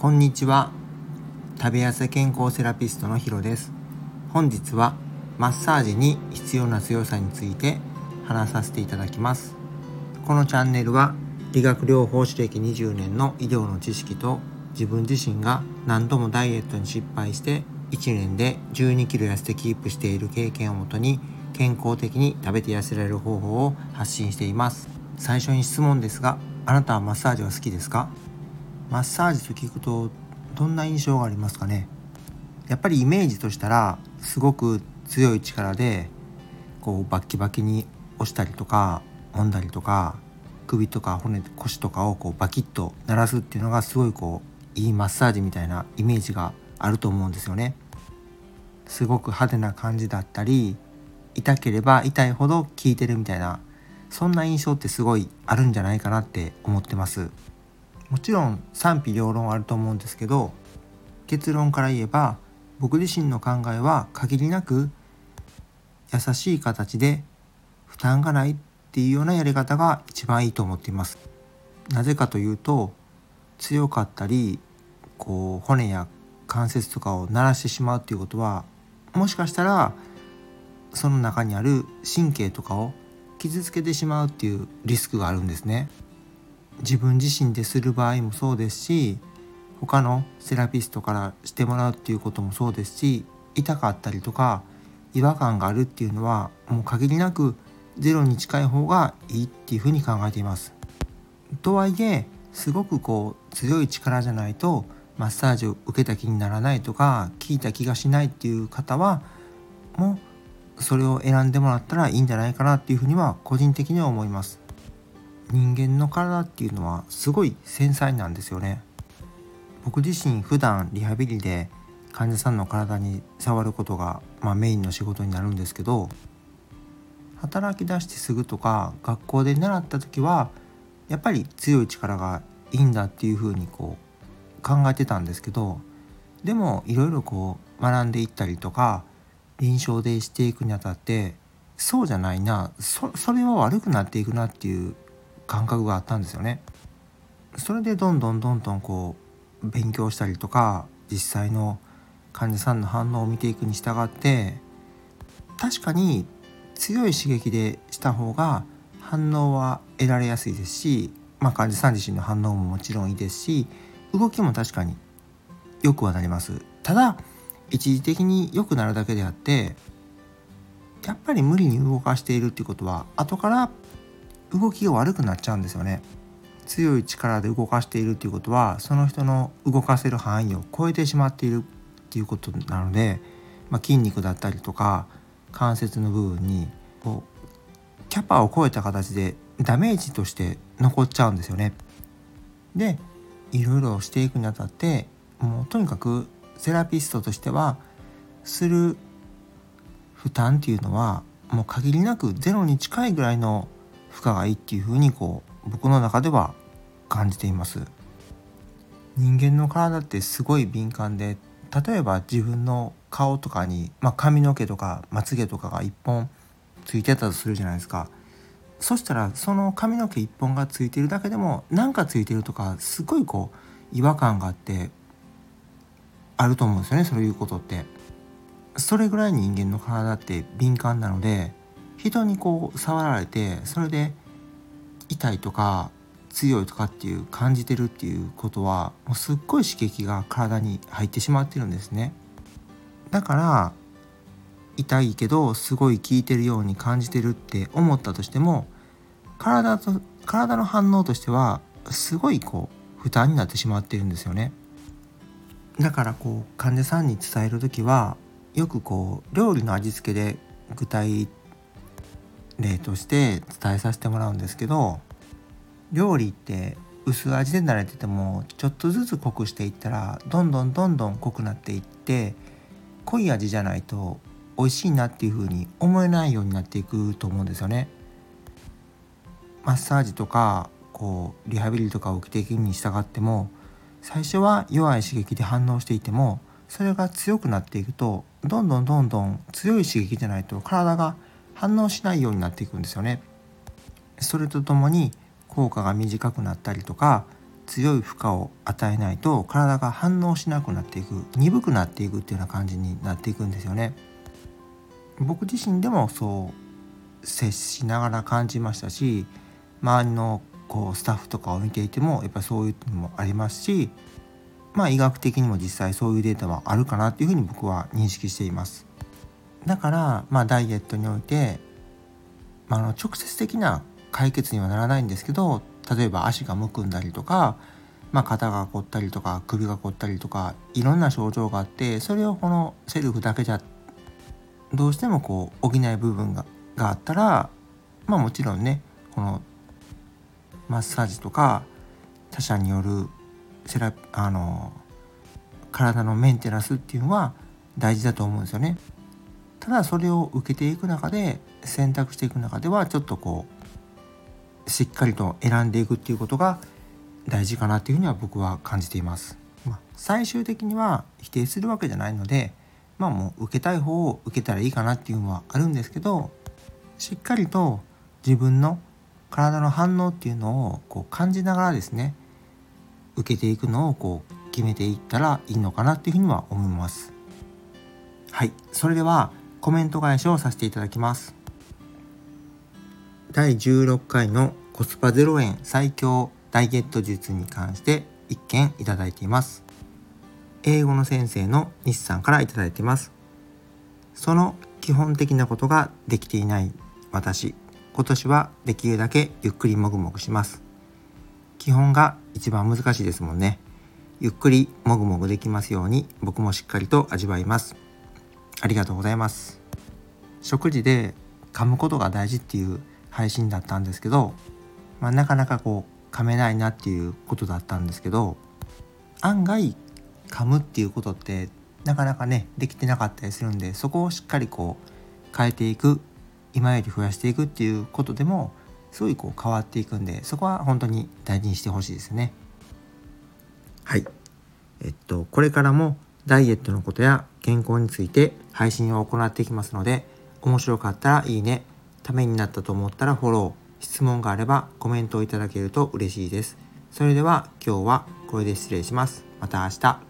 こんにちは。食べやすい健康セラピストのヒロです。本日はマッサージに必要な強さについて話させていただきます。このチャンネルは理学療法士歴20年の医療の知識と自分自身が何度もダイエットに失敗して1年で12キロ痩せてキープしている経験をもとに健康的に食べて痩せられる方法を発信しています。最初に質問ですがあなたはマッサージは好きですか？マッサージと聞くとどんな印象がありますかね？やっぱりイメージとしたらすごく強い力でこうバッキバキに押したりとか揉んだりとか首とか骨腰とかをこうバキッと鳴らすっていうのがすごいこういいマッサージみたいなイメージがあると思うんですよね。すごく派手な感じだったり痛ければ痛いほど効いてるみたいなそんな印象ってすごいあるんじゃないかなって思ってますもちろん賛否両論あると思うんですけど結論から言えば僕自身の考えは限りなく優しい形で負担がないっていうようなやり方が一番いいと思っています。なぜかというと強かったりこう骨や関節とかを鳴らしてしまうっていうことはもしかしたらその中にある神経とかを傷つけてしまうっていうリスクがあるんですね。自分自身でする場合もそうですし他のセラピストからしてもらうっていうこともそうですし痛かったりとか違和感があるっていうのはもう限りなくゼロに近い方がいいっていうふうに考えています。とはいえすごくこう強い力じゃないとマッサージを受けた気にならないとか効いた気がしないっていう方はもうそれを選んでもらったらいいんじゃないかなっていうふうには個人的には思います人間の体っていうのはすごい繊細なんですよね。僕自身普段リハビリで患者さんの体に触ることが、まあ、メインの仕事になるんですけど働き出してすぐとか学校で習った時はやっぱり強い力がいいんだっていうふうにこう考えてたんですけどでもいろいろこう学んでいったりとか臨床でしていくにあたってそうじゃないなそそれは悪くなっていくなっていう感覚があったんですよね。それでどんどんどんどんこう勉強したりとか実際の患者さんの反応を見ていくに従って確かに強い刺激でした方が反応は得られやすいですし、まあ、患者さん自身の反応ももちろんいいですし動きも確かに良くはなりますただ一時的に良くなるだけであってやっぱり無理に動かしているっていうことは後から動きが悪くなっちゃうんですよね強い力で動かしているっていうことはその人の動かせる範囲を超えてしまっているっていうことなので、まあ、筋肉だったりとか関節の部分にこうキャパを超えた形でダメージとして残っちゃうんですよね。でいろいろしていくにあたってもうとにかくセラピストとしてはする負担っていうのはもう限りなくゼロに近いぐらいの負荷がいいっていうふうにこう僕の中では感じています人間の体ってすごい敏感で例えば自分の顔とかに、まあ、髪の毛とかまつげとかが一本ついてたとするじゃないですかそしたらその髪の毛一本がついてるだけでも何かついてるとかすごいこう違和感があってあると思うんですよねそういうことって。それぐらい人間の体って敏感なので人にこう触られてそれで痛いとか強いとかっていう感じてるっていうことはもうすっごい刺激が体に入ってしまってるんですね。だから痛いけどすごい効いてるように感じてるって思ったとしても体と体の反応としてはすごいこう負担になってしまってるんですよねだからこう患者さんに伝える時はよくこう料理の味付けで具体例として伝えさせてもらうんですけど料理って薄味で慣れててもちょっとずつ濃くしていったらどんどんどんどん濃くなっていって濃い味じゃないと美味しいなっていう風に思えないようになっていくと思うんですよね。マッサージとかこうリハビリとかを受けていくに従っても最初は弱い刺激で反応していてもそれが強くなっていくとどんどんどんどん強い刺激じゃないと体が反応しないようになっていくんですよね。それとともに効果が短くなったりとか強い負荷を与えないと体が反応しなくなっていく鈍くなっていくっていうような感じになっていくんですよね。僕自身でもそう接しながら感じましたし周りのこうスタッフとかを見ていてもやっぱそういうのもありますしまあ医学的にも実際そういうデータはあるかなっていうふうに僕は認識しています。だからまあダイエットにおいて、まあ、の直接的な解決にはならないんですけど例えば足がむくんだりとか、まあ、肩が凝ったりとか首が凝ったりとかいろんな症状があってそれをこのセルフだけじゃどうしてもこう補え部分ががあったらまあもちろんねこのマッサージとか他者によるセラあの体のメンテナンスっていうのは大事だと思うんですよね。ただそれを受けていく中で選択していく中ではちょっとこうしっかりと選んでいくっていうことが大事かなっていうふうには僕は感じています。まあ、最終的には否定するわけじゃないのでまあもう受けたい方を受けたらいいかなっていうのはあるんですけどしっかりと自分の体の反応っていうのをこう感じながらですね受けていくのをこう決めていったらいいのかなっていうふうには思います。はい、それではコメント返しをさせていただきます。第16回のコスパ0円最強ダイエット術に関して一件いただいています。英語の先生の西さんからいただいています。その基本的なことができていない私、今年はできるだけゆっくりもぐもぐします。基本が一番難しいですもんね。ゆっくりもぐもぐできますように僕もしっかりと味わいます。ありがとうございます。食事で噛むことが大事っていう配信だったんですけど、まあ、なかなかこう噛めないなっていうことだったんですけど案外噛むっていうことってなかなかねできてなかったりするんでそこをしっかりこう変えていく今より増やしていくっていうことでもすごいこう変わっていくんでそこは本当に大事にしてほしいですねはいえっとこれからもダイエットのことや健康について配信を行っていきますので面白かったらいいねためになったと思ったらフォロー。質問があればコメントをいただけると嬉しいです。それでは今日はこれで失礼します。また明日。